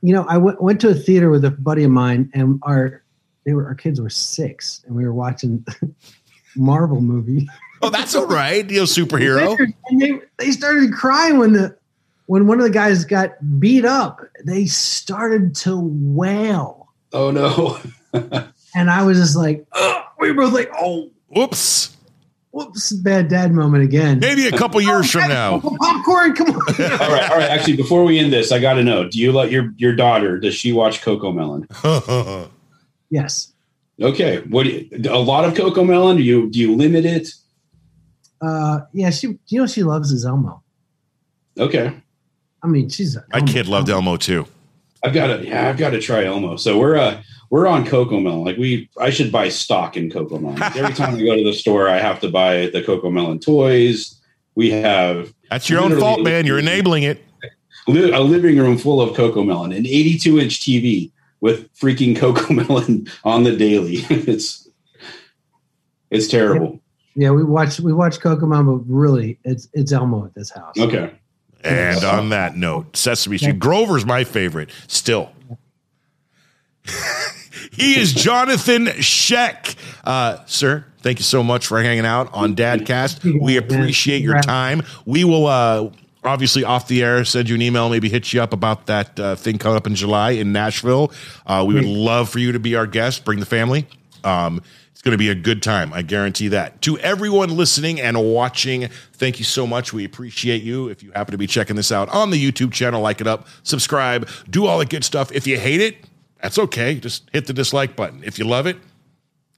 you know, I went went to a theater with a buddy of mine, and our they were our kids were six, and we were watching Marvel movie. Oh, that's all right. You know, superhero. And they they started crying when the when one of the guys got beat up. They started to wail, Oh no. And I was just like, Ugh. we were both like, oh, Whoops. whoops, bad dad moment again. Maybe a couple years from now. popcorn, come on. all right, all right. Actually, before we end this, I got to know: Do you let your your daughter? Does she watch CoComelon? yes. Okay. What? Do you, a lot of CoComelon? Do you do you limit it? Uh, yeah, she. You know, she loves is Elmo. Okay. I mean, she's a My kid loved Elmo too. I've got to. Yeah, I've got to try Elmo. So we're uh we're on CoComelon. Like we, I should buy stock in CoComelon. Like every time I go to the store, I have to buy the CoComelon toys. We have That's your own fault, man. You're enabling it. a living room full of CoComelon, an 82 inch TV with freaking CoComelon on the daily. it's it's terrible. Yeah, we watch we watch Kokomo, but really, it's it's Elmo at this house. Okay. And on that note, Sesame Street. Grover's my favorite still. he is Jonathan Schaech. Uh, sir, thank you so much for hanging out on Dadcast. We appreciate your time. We will uh, obviously off the air send you an email, maybe hit you up about that uh, thing coming up in July in Nashville. Uh, we would love for you to be our guest. Bring the family. Um, going to be a good time. I guarantee that. To everyone listening and watching, thank you so much. We appreciate you. If you happen to be checking this out on the YouTube channel, like it up, subscribe, do all the good stuff. If you hate it, that's okay. Just hit the dislike button. If you love it,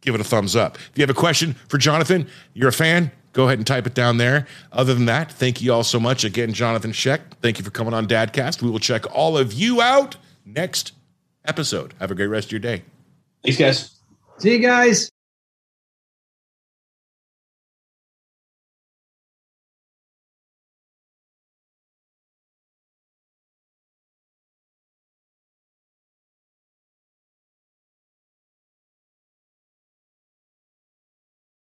give it a thumbs up. If you have a question for Jonathan, you're a fan, go ahead and type it down there. Other than that, thank you all so much. Again, Jonathan Schaech, thank you for coming on Dadcast. We will check all of you out next episode. Have a great rest of your day. Thanks, guys. See you guys.